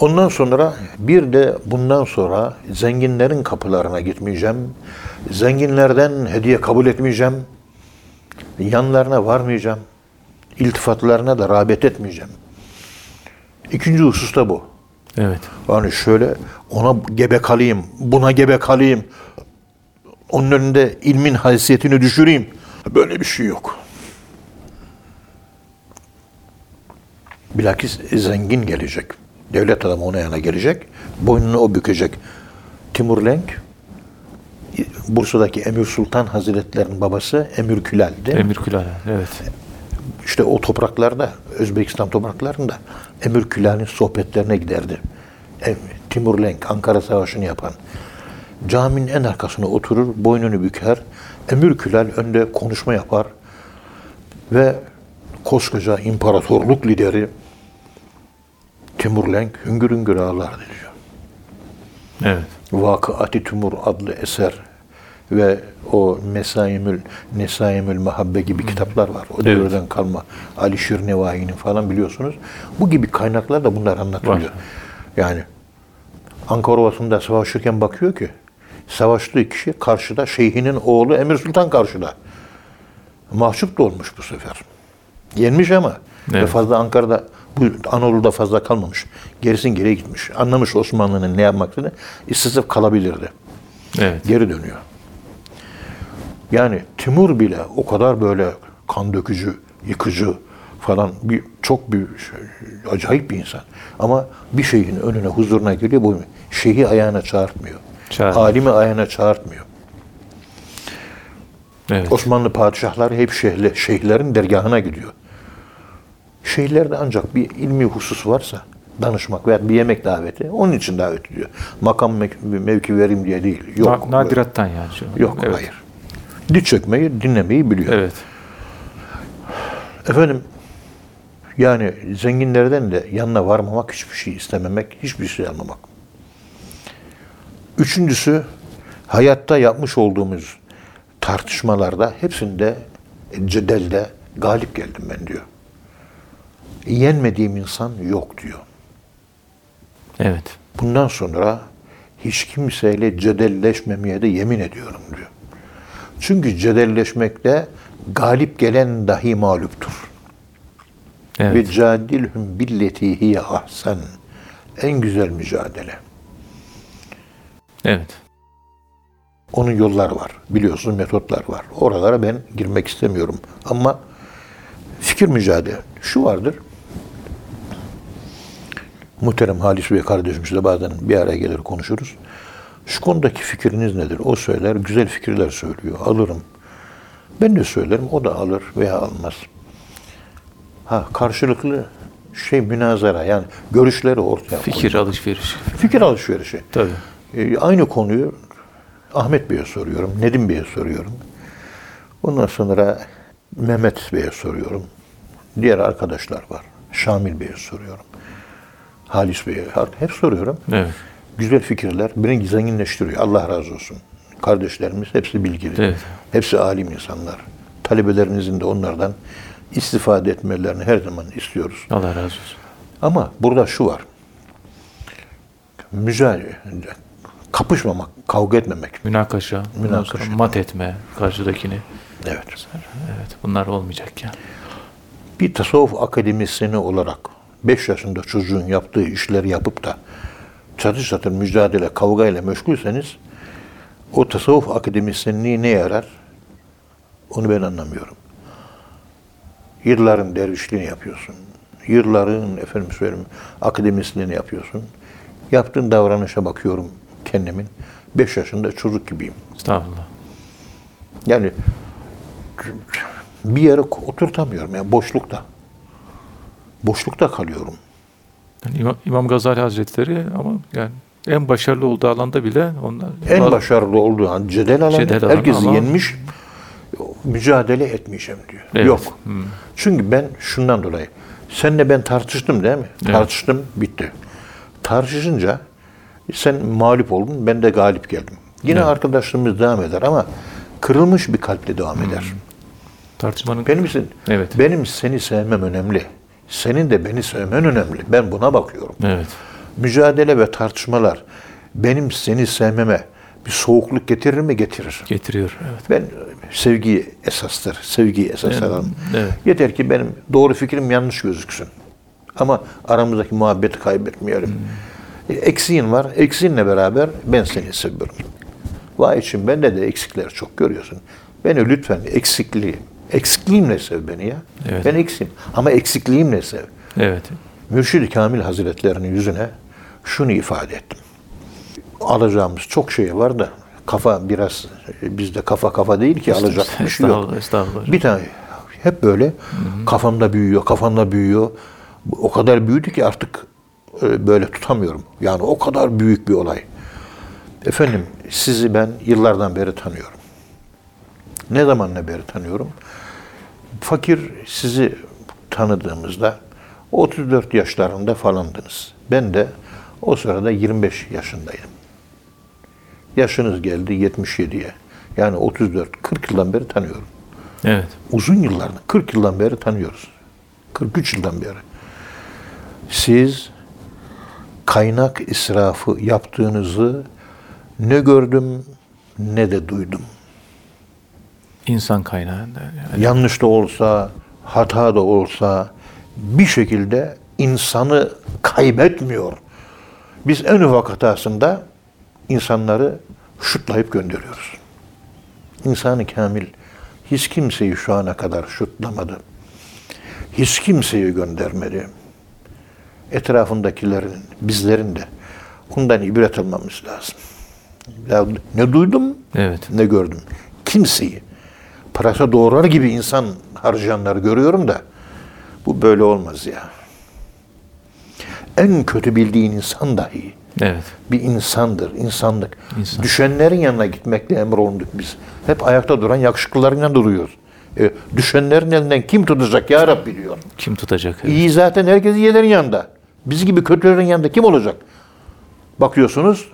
Ondan sonra bir de bundan sonra zenginlerin kapılarına gitmeyeceğim. Zenginlerden hediye kabul etmeyeceğim. Yanlarına varmayacağım. İltifatlarına da rağbet etmeyeceğim. İkinci husus da bu. Evet. Yani şöyle ona gebe kalayım, buna gebe kalayım. Onun önünde ilmin haysiyetini düşüreyim. Böyle bir şey yok. Bilakis zengin gelecek. Devlet adamı ona yana gelecek. Boynunu o bükecek. Timur Lenk, Bursa'daki Emir Sultan Hazretleri'nin babası Emir Külal değil mi? Emir Külala. Evet. İşte o topraklarda, Özbekistan topraklarında Emir Külal'in sohbetlerine giderdi. Em- Timur Lenk, Ankara Savaşı'nı yapan. Caminin en arkasına oturur, boynunu büker. Emir Külal önde konuşma yapar. Ve koskoca imparatorluk lideri Timur Lenk hüngür hüngür ağlardı diyor. Evet. Vakıati Timur adlı eser ve o Mesaimül Nesaimül Mahabbe gibi kitaplar var. O devirden kalma. Ali Şirnevahi'nin falan biliyorsunuz. Bu gibi kaynaklar da bunlar anlatılıyor. Var. Yani Ankara Ovası'nda savaşırken bakıyor ki savaştığı kişi karşıda şeyhinin oğlu Emir Sultan karşıda. Mahcup da olmuş bu sefer. Yenmiş ama ve Evet. fazla Ankara'da bu Anadolu'da fazla kalmamış. Gerisin geriye gitmiş. Anlamış Osmanlı'nın ne yapmak istediğini. İstese kalabilirdi. Evet. Geri dönüyor. Yani Timur bile o kadar böyle kan dökücü, yıkıcı falan bir çok bir şey, acayip bir insan. Ama bir şeyhin önüne, huzuruna geliyor bu şeyhi ayağına çağırtmıyor. Çağırmıyor. Alimi ayağına çağırtmıyor. Evet. Osmanlı padişahları hep şeyhle, şeyhlerin dergahına gidiyor. Şeyhlerde ancak bir ilmi husus varsa danışmak veya bir yemek daveti onun için davet ediyor. Makam mev- mevki verim diye değil. Yok. Na- nadirattan yani. Yok evet. hayır. Diz çökmeyi, dinlemeyi biliyor. Evet. Efendim yani zenginlerden de yanına varmamak, hiçbir şey istememek, hiçbir şey almamak. Üçüncüsü hayatta yapmış olduğumuz tartışmalarda hepsinde cedelde galip geldim ben diyor. Yenmediğim insan yok diyor. Evet. Bundan sonra hiç kimseyle cedelleşmemeye de yemin ediyorum diyor. Çünkü cedelleşmekte galip gelen dahi mağluptur. Ve Evet. cadilhum billeti hiye ahsen. En güzel mücadele. Evet. Onun yolları var. Biliyorsun metotlar var. Oralara ben girmek istemiyorum. Ama fikir mücadele. Şu vardır. Muhterem Halis Bey kardeşimizle bazen bir araya gelir konuşuruz. Şu konudaki fikriniz nedir? O söyler, güzel fikirler söylüyor. Alırım. Ben de söylerim, o da alır veya almaz. Ha karşılıklı şey münazara yani görüşleri ortaya Fikir koymak. alışverişi. Fikir alışverişi. Tabii. E, aynı konuyu Ahmet Bey'e soruyorum, Nedim Bey'e soruyorum. Ondan sonra Mehmet Bey'e soruyorum. Diğer arkadaşlar var. Şamil Bey'e soruyorum. Halis Bey'e hep soruyorum. Evet. Güzel fikirler beni zenginleştiriyor. Allah razı olsun. Kardeşlerimiz hepsi bilgili. Evet. Hepsi alim insanlar. Talebelerinizin de onlardan istifade etmelerini her zaman istiyoruz. Allah razı olsun. Ama burada şu var. Mücadele, kapışmamak, kavga etmemek. Münakaşa, Münakaşa. mat etme karşıdakini. Evet. Evet, bunlar olmayacak yani. Bir tasavvuf akademisyeni olarak 5 yaşında çocuğun yaptığı işleri yapıp da çatır çatır mücadele, kavgayla meşgulseniz o tasavvuf akademisyenliği ne yarar? Onu ben anlamıyorum. Yılların dervişliğini yapıyorsun. Yılların efendim söyleyeyim akademisyenliğini yapıyorsun. Yaptığın davranışa bakıyorum kendimin. 5 yaşında çocuk gibiyim. Estağfurullah. Yani bir yere oturtamıyorum. Yani boşlukta. Boşlukta kalıyorum. Yani İmam, İmam Gazali Hazretleri ama yani en başarılı olduğu alanda bile onlar En Vallahi- başarılı olduğu an cedel alanı. Cedel alanı herkesi ama- yenmiş. Mücadele etmeyeceğim diyor. Evet. Yok. Hmm. Çünkü ben şundan dolayı. Senle ben tartıştım değil mi? Evet. Tartıştım, bitti. Tartışınca sen mağlup oldun, ben de galip geldim. Yine Evet. arkadaşlığımız devam eder ama kırılmış bir kalple devam eder. tartışmanın Benim için Evet. benim seni sevmem önemli. Senin de beni sevmen önemli. Ben buna bakıyorum. evet. Mücadele ve tartışmalar benim seni sevmeme bir soğukluk getirir mi? Getirir. getiriyor. Evet. Ben sevgiyi esastır. Sevgiyi esas Evet, alalım. evet. Yeter ki benim doğru fikrim yanlış gözüksün. Ama aramızdaki muhabbeti kaybetmeyelim. Hmm. E, Eksiğin var. Eksiğinle beraber ben seni seviyorum. Vay için bende de eksikler çok görüyorsun. Beni lütfen eksikliği, eksikliğimle sev beni ya. Evet. Ben eksiğim ama eksikliğimle sev. Evet. Mürşid-i Kamil Hazretlerinin yüzüne şunu ifade ettim. Alacağımız çok şey var da kafa biraz bizde kafa kafa değil ki alacak bir şey yok. Estağfurullah. Bir tane hep böyle kafamda büyüyor, kafamda büyüyor. O kadar büyüdü ki artık e, böyle tutamıyorum. Yani o kadar büyük bir olay. Efendim sizi ben yıllardan beri tanıyorum. Ne zamanla beri tanıyorum? Fakir sizi tanıdığımızda 34 yaşlarında falandınız. Ben de o sırada 25 yaşındaydım. Yaşınız geldi 77'ye. Yani 34, 40 yıldan beri tanıyorum. Evet. Uzun yıllardan, 40 yıldan beri tanıyoruz. 43 yıldan beri. Siz kaynak israfı yaptığınızı ne gördüm ne de duydum. İnsan kaynağında. Yani. Yanlış da olsa, hata da olsa bir şekilde insanı kaybetmiyor. Biz en ufak hatasında insanları şutlayıp gönderiyoruz. İnsanı kamil hiç kimseyi şu ana kadar şutlamadı. Hiç kimseyi göndermedi. Etrafındakilerin, bizlerin de bundan ibret almamız lazım. Ya ne duydum Evet. ne gördüm. Kimseyi parasa doğrar gibi insan harcayanları görüyorum da bu böyle olmaz ya. En kötü bildiğin insan dahi Evet. bir insandır, insanlık. İnsan. Düşenlerin yanına gitmekle emrolunduk biz. Hep ayakta duran yakışıklıların yanında duruyoruz. E, düşenlerin elinden kim tutacak ya Rabbi diyor. Kim tutacak? Evet. İyi zaten herkes iyilerin yanında. Biz gibi kötülerin yanında kim olacak? Bakıyorsunuz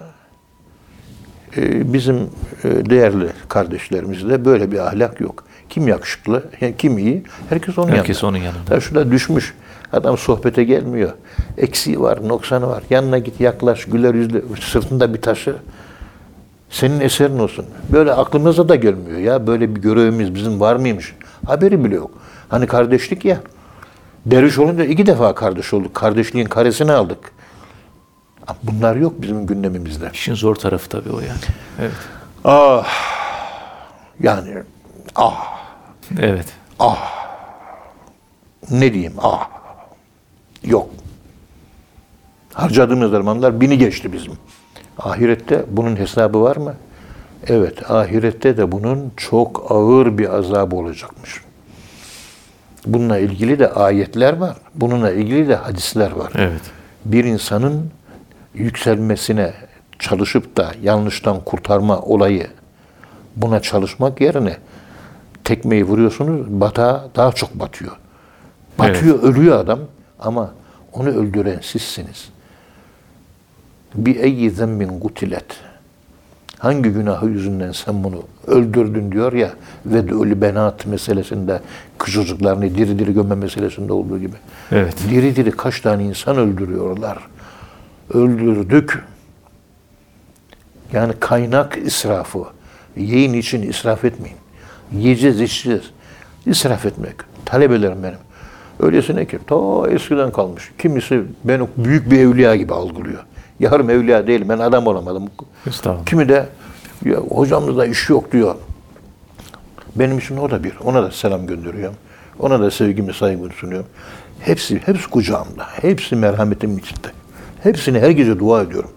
bizim e, değerli kardeşlerimizde böyle bir ahlak yok. Kim yakışıklı, kim iyi, herkes onun Herkes yanında. onun yanında. Şurada düşmüş. Adam sohbete gelmiyor. Eksiği var, noksanı var. Yanına git yaklaş, güler yüzlü, sırtında bir taşı. Senin eserin olsun. Böyle aklımıza da gelmiyor ya. Böyle bir görevimiz bizim var mıymış? Haberi bile yok. Hani kardeşlik ya. Derviş olunca iki defa kardeş olduk. Kardeşliğin karesini aldık. Bunlar yok bizim gündemimizde. İşin zor tarafı tabii o yani. Evet. Ah, yani ah, Evet. ne diyeyim ah, yok. Harcadığımız zamanlar bini geçti bizim. Ahirette bunun hesabı var mı? Evet, ahirette de bunun çok ağır bir azabı olacakmış. Bununla ilgili de ayetler var. Bununla ilgili de hadisler var. Evet. Bir insanın yükselmesine çalışıp da yanlıştan kurtarma olayı buna çalışmak yerine tekmeyi vuruyorsunuz batağa daha çok batıyor. Batıyor, ölüyor adam ama onu öldüren sizsiniz. Bir eyyi zembin gutilet. Hangi günahı yüzünden sen bunu öldürdün diyor ya ve de ölü benat meselesinde küçücüklerini diri diri gömme meselesinde olduğu gibi. Evet. Diri diri kaç tane insan öldürüyorlar. Öldürdük. Yani kaynak israfı. Yiyin için israf etmeyin. Yiyeceğiz, içeceğiz. İsraf etmek. Talebelerim benim. Öylesine ki ta eskiden kalmış. Kimisi beni büyük bir evliya gibi algılıyor. Yarım evliya değilim. Ben adam olamadım. Kimi de ya hocamızda iş yok diyor. Benim için o da bir. Ona da selam gönderiyorum. Ona da sevgimi saygımı sunuyorum. Hepsi, hepsi kucağımda. Hepsi merhametimin içinde. Hepsine her gece dua ediyorum.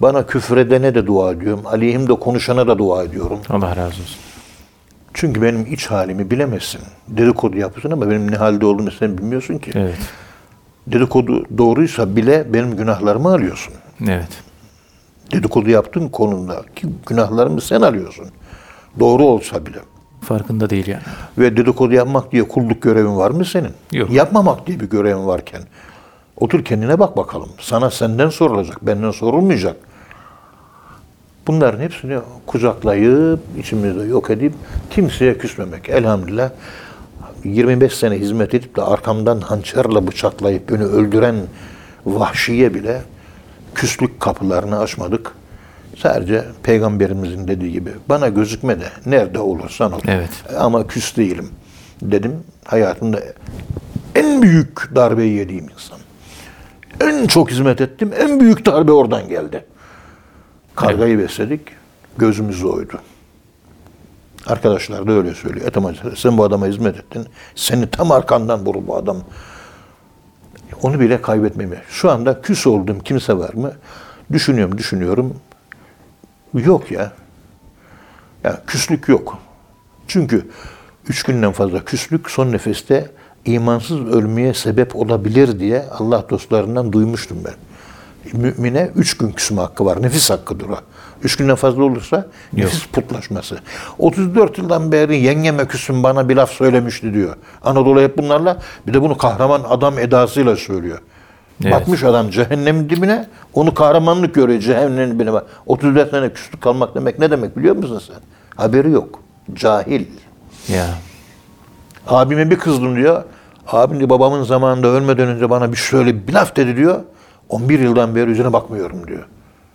Bana küfredene de dua ediyorum. Aleyhimde konuşana da dua ediyorum. Allah razı olsun. Çünkü benim iç halimi bilemezsin. Dedikodu yapıyorsun ama benim ne halde olduğumu sen bilmiyorsun ki. Evet. Dedikodu doğruysa bile benim günahlarımı alıyorsun. Evet. Dedikodu yaptığın konumda ki günahlarımı sen alıyorsun. Doğru olsa bile. Farkında değil yani. Ve dedikodu yapmak diye kulluk görevin var mı senin? Yok. Yapmamak diye bir görevin varken. Otur kendine bak bakalım. Sana senden sorulacak, benden sorulmayacak. Bunların hepsini kucaklayıp, içimizde yok edip kimseye küsmemek. Elhamdülillah 25 sene hizmet edip de arkamdan hançerle bıçaklayıp beni öldüren vahşiye bile küslük kapılarını açmadık. Sadece peygamberimizin dediği gibi bana gözükme de nerede olursan ol. Evet. Ama küs değilim dedim. Hayatımda en büyük darbeyi yediğim insan. En çok hizmet ettim. En büyük darbe oradan geldi. Kargayı besledik. Gözümüz oydu. Arkadaşlar da öyle söylüyor. Hoca, sen bu adama hizmet ettin. Seni tam arkandan vurur bu adam. Onu bile kaybetmemi. Şu anda küs olduğum kimse var mı? Düşünüyorum, düşünüyorum. Yok ya. Ya küslük yok. Çünkü üç günden fazla küslük son nefeste imansız ölmeye sebep olabilir diye Allah dostlarından duymuştum ben. Mümine üç gün küsme hakkı var. Nefis hakkıdır o. Üç günden fazla olursa nefis putlaşması. 34 yıldan beri yengeme küsüm bana bir laf söylemişti diyor. Anadolu hep bunlarla bir de bunu kahraman adam edasıyla söylüyor. Evet. Bakmış adam cehennemin dibine, onu kahramanlık görüyor cehennemin dibine. Bak, 34 sene küslük kalmak demek ne demek biliyor musun sen? Haberi yok. Cahil. Ya. Abime bir kızdım diyor. Abim babamın zamanında ölmeden önce bana bir şöyle bir laf dedi diyor. 11 yıldan beri yüzüne bakmıyorum diyor.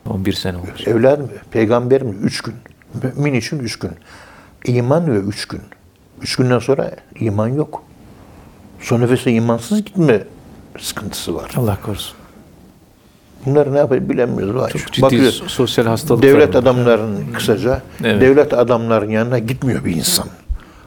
11 sene olmuş. Evladım, peygamberim üç gün. Mümin için üç gün. İman ve üç gün. Üç günden sonra iman yok. Son nefese imansız gitme sıkıntısı var. Allah korusun. Bunları ne yapayım bilemiyoruz. Vay. Çok ciddi Bakıyor, sosyal hastalıklar devlet var. adamlarının kısaca, Evet. devlet adamların yanına gitmiyor bir insan.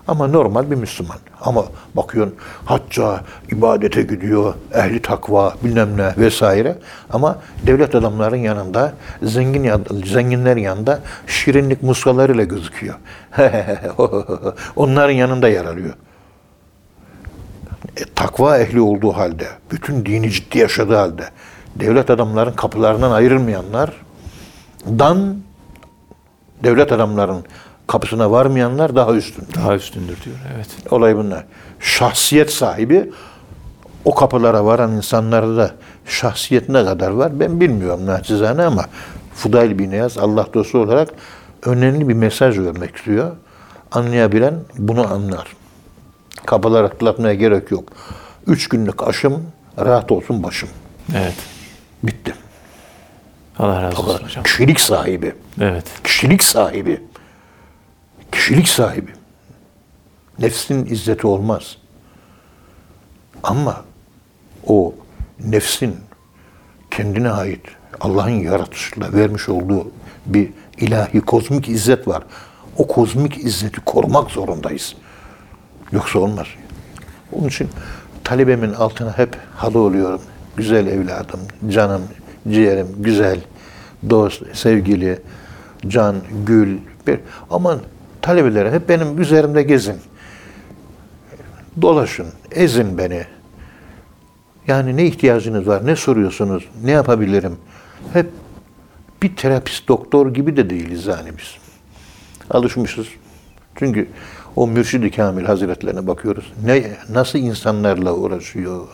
Ama normal bir Müslüman. Ama bakıyorsun hacca, ibadete gidiyor, ehli takva bilmem ne vesaire. Ama devlet adamların yanında, zengin zenginlerin yanında şirinlik muskalarıyla gözüküyor. Onların yanında yer alıyor. E, takva ehli olduğu halde, bütün dini ciddi yaşadığı halde, devlet adamların kapılarından ayrılmayanlar, dan devlet adamların kapısına varmayanlar daha üstün. Daha üstündür diyor. Evet. Olay bunlar. Şahsiyet sahibi o kapılara varan insanlarda da şahsiyet ne kadar var ben bilmiyorum naçizane ama Fudayl bin Niyaz Allah dostu olarak önemli bir mesaj vermek istiyor. Anlayabilen bunu anlar. Kapılar atlatmaya gerek yok. Üç günlük aşım, rahat olsun başım. Evet. Bitti. Allah razı olsun hocam. Kişilik sahibi. Evet. Kişilik sahibi. Kişilik sahibi. Nefsin izzeti olmaz. Ama o nefsin kendine ait Allah'ın yaratışıyla vermiş olduğu bir ilahi kozmik izzet var. O kozmik izzeti korumak zorundayız. Yoksa olmaz. Onun için talebemin altına hep halı oluyorum. Güzel evladım, canım, ciğerim, güzel, dost, sevgili, can, gül. Bir, aman talebelere hep benim üzerimde gezin. Dolaşın, ezin beni. Yani ne ihtiyacınız var, ne soruyorsunuz, ne yapabilirim? Hep bir terapist, doktor gibi de değiliz yani biz. Alışmışız. Çünkü o Mürşid-i Kamil Hazretlerine bakıyoruz. Ne, nasıl insanlarla uğraşıyor?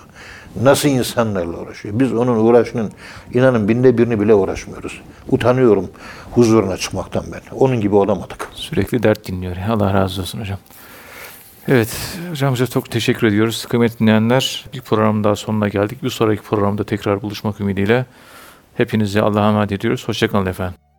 Nasıl insanlarla uğraşıyor? Biz onun uğraşının inanın binde birini bile uğraşmıyoruz. Utanıyorum huzuruna çıkmaktan ben. Onun gibi olamadık. Sürekli dert dinliyor. Allah razı olsun hocam. Evet, hocam size çok teşekkür ediyoruz. Kıymetli dinleyenler, bir program daha sonuna geldik. Bir sonraki programda tekrar buluşmak ümidiyle hepinizi Allah'a emanet ediyoruz. Hoşçakalın efendim.